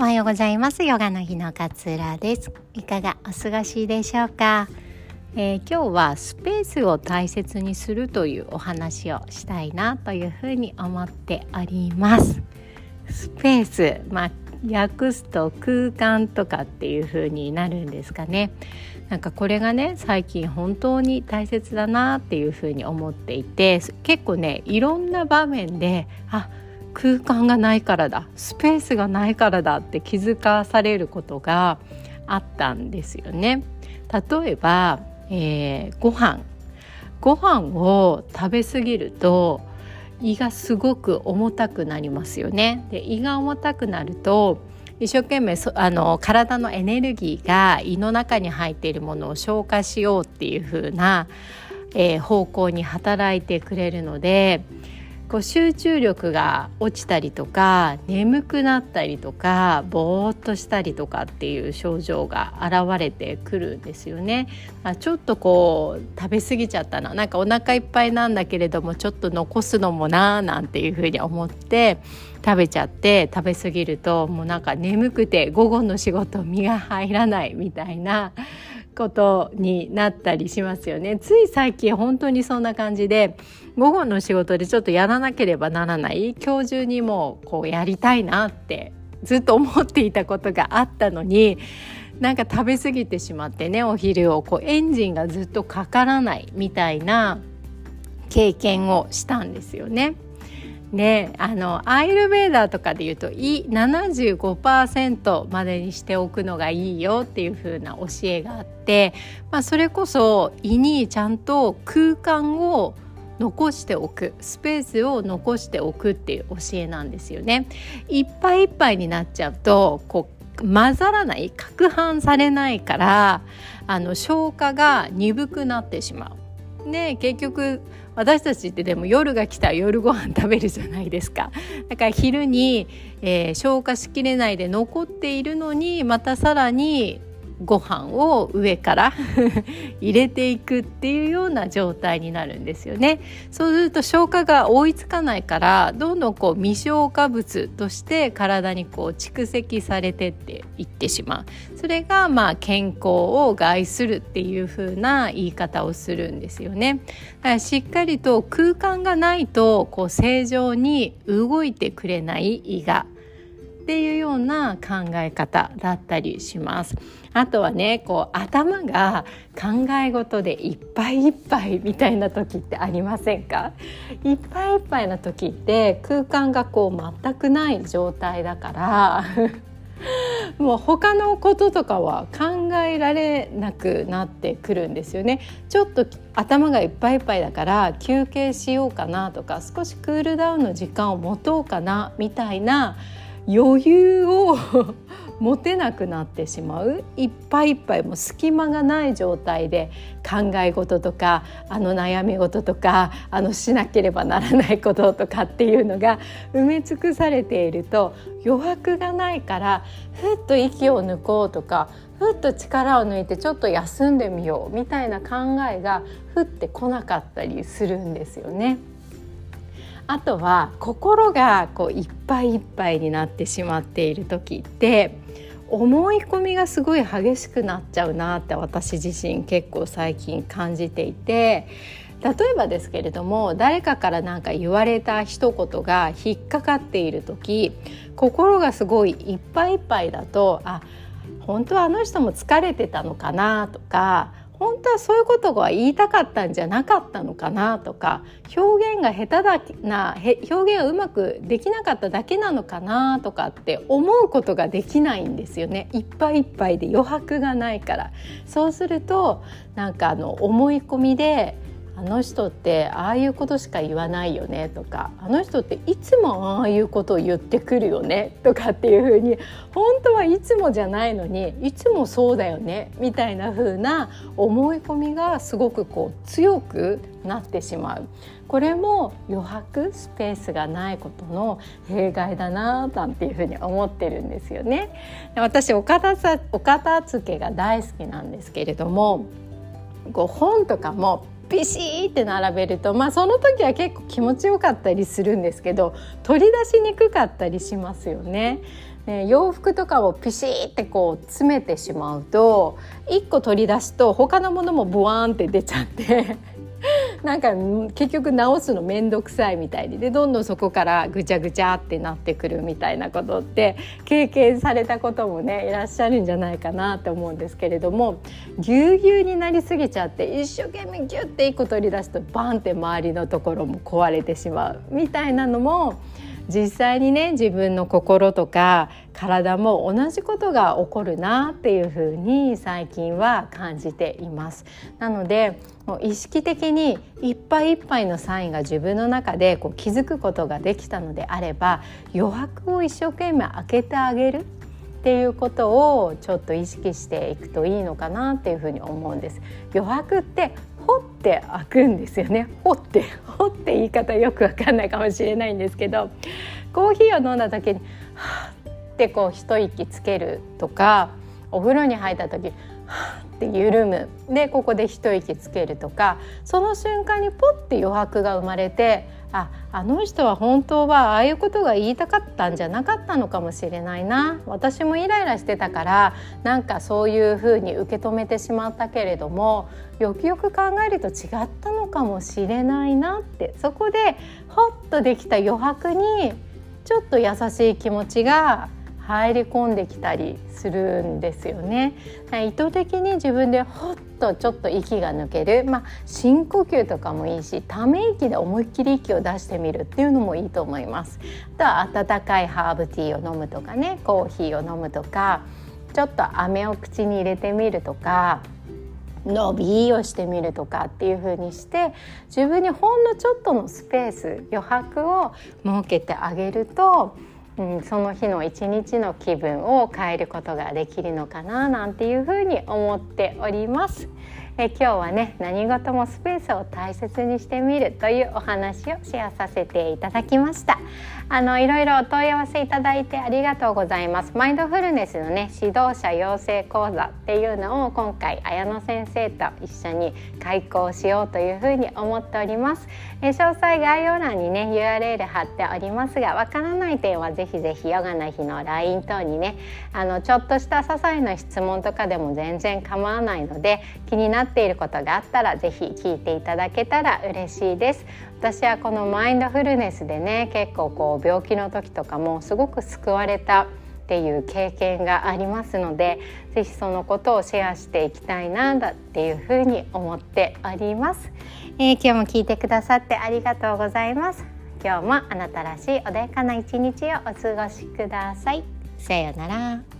おはようございます。ヨガの日の勝浦です。いかがお過ごしでしょうか、えー、今日はスペースを大切にするというお話をしたいなというふうに思っております。スペースまあ訳すと空間とかっていう風になるんですかね。なんかこれがね最近本当に大切だなっていう風に思っていて結構ねいろんな場面であ空間がないからだスペースがないからだって気づかされることがあったんですよね。例えば、えー、ご飯ご飯を食べ過ぎると胃がすごく重たくなりますよね。で胃が重たくなると一生懸命あの体のエネルギーが胃の中に入っているものを消化しようっていう風な、えー、方向に働いてくれるのでこう集中力が落ちたりとか眠くなったりとかぼーっとしたりとかっていう症状が現れてくるんですよね。あちょっとこう食べ過ぎちゃったななんかお腹いっぱいなんだけれどもちょっと残すのもなーなんていうふうに思って食べちゃって食べ過ぎるともうなんか眠くて午後の仕事身が入らないみたいなことになったりしますよね。つい最近本当にそんな感じで午後の仕事でちょっとやらなければならない今日中にもこうやりたいなってずっと思っていたことがあったのになんか食べ過ぎてしまってねお昼をこうエンジンがずっとかからないみたいな経験をしたんですよね。であのアイルベーダーとかで言うと胃75%までにしておくのがいいよっていう風な教えがあって、まあ、それこそ胃にちゃんと空間を残しておくスペースを残しておくっていう教えなんですよね。いっぱいいっぱいになっちゃうとこう混ざらない攪拌されないからあの消化が鈍くなってしまう。で結局私たちってでも夜が来たら夜ご飯食べるじゃないですか。だから昼に、えー、消化しきれないで残っているのにまたさらにご飯を上から 入れていくっていうような状態になるんですよね。そうすると消化が追いつかないからどんどんこう未消化物として体にこう蓄積されてっていってしまう。それがまあ健康を害するっていう風な言い方をするんですよね。だからしっかりと空間がないとこう正常に動いてくれない胃がっていうような考え方だったりします。あとはねこう頭が考え事でいっぱいいっぱいみたいな時ってありませんか？いっぱいいっぱいな時って空間がこう全くない状態だから もう他のこととかは考えられなくなってくるんですよねちょっと頭がいっぱいいっぱいだから休憩しようかなとか少しクールダウンの時間を持とうかなみたいな余裕を持てなくなってしまういっぱいいっぱいもう隙間がない状態で考え事とかあの悩み事とかあのしなければならないこととかっていうのが埋め尽くされていると余白がないからふっと息を抜こうとかふっと力を抜いてちょっと休んでみようみたいな考えがふってこなかったりするんですよね。あとは心がこういっぱいいっぱいになってしまっている時って思い込みがすごい激しくなっちゃうなって私自身結構最近感じていて例えばですけれども誰かから何か言われた一言が引っかかっている時心がすごいいっぱいいっぱいだとあ本当はあの人も疲れてたのかなとか本当はそういうことが言いたかったんじゃなかったのかなとか表現が下手だな表現をうまくできなかっただけなのかなとかって思うことができないんですよね。いっぱいいっぱいで余白がないから。そうするとなんかあの思い込みであの人ってああいうことしか言わないよねとかあの人っていつもああいうことを言ってくるよねとかっていうふうに本当はいつもじゃないのにいつもそうだよねみたいな風な思い込みがすごくこう強くなってしまうこれも余白スペースがないことの弊害だななんていうふうに思ってるんですよね。私お片お片付けが大好きなんですけれどもこう本とかもビシーって並べるとまあその時は結構気持ちよかったりするんですけど取り出しにくかったりしますよね。ね、洋服とかをピシーってこう詰めてしまうと1個取り出すと他のものもブワーンって出ちゃってなんか結局直すの面倒くさいみたいにでどんどんそこからぐちゃぐちゃってなってくるみたいなことって経験されたこともねいらっしゃるんじゃないかなって思うんですけれどもぎゅうぎゅうになりすぎちゃって一生懸命ギュッて1個取り出すとバンって周りのところも壊れてしまうみたいなのも実際にね自分の心とか体も同じことが起こるなっていうふうに最近は感じています。なのでもう意識的にいっぱいいっぱいのサインが自分の中でこう気づくことができたのであれば余白を一生懸命開けてあげるっていうことをちょっと意識していくといいのかなっていうふうに思うんです。余白って掘って開くんですよね掘って掘って言い方よくわかんないかもしれないんですけどコーヒーを飲んだ時にはってこう一息つけるとかお風呂に入った時って緩むでここで一息つけるとかその瞬間にポッて余白が生まれてああの人は本当はああいうことが言いたかったんじゃなかったのかもしれないな。私もイライラしてたからなんかそういうふうに受け止めてしまったけれどもよくよく考えると違ったのかもしれないなって。そこでホッとできた余白にちょっと優しい気持ちが入り込んできたりするんですよね。意図的に自分でほっとちょっと息が抜ける、まあ、深呼吸とかもいいしため息で思いっきり息を出してみるっていうのもいいと思います。あとは温かいハーブティーを飲むとかねコーヒーを飲むとかちょっと飴を口に入れてみるとか伸びをしてみるとかっていう風にして自分にほんのちょっとのスペース余白を設けてあげるとうん、その日の一日の気分を変えることができるのかななんていうふうに思っております。え今日はね何事もスペースを大切にしてみるというお話をシェアさせていただきました。あのいろいろお問い合わせいただいてありがとうございます。マインドフルネスのね指導者養成講座っていうのを今回綾野先生と一緒に開講しようというふうに思っております。え詳細概要欄にね URL 貼っておりますがわからない点はぜひぜひヨガの日の LINE 等にねあのちょっとした些細な質問とかでも全然構わないので気になっっていることがあったらぜひ聞いていただけたら嬉しいです。私はこのマインドフルネスでね結構こう病気の時とかもすごく救われたっていう経験がありますのでぜひそのことをシェアしていきたいなだっていうふうに思っております、えー、今日も聞いてくださってありがとうございます。今日もあなたらしい穏やかな一日をお過ごしください。さようなら。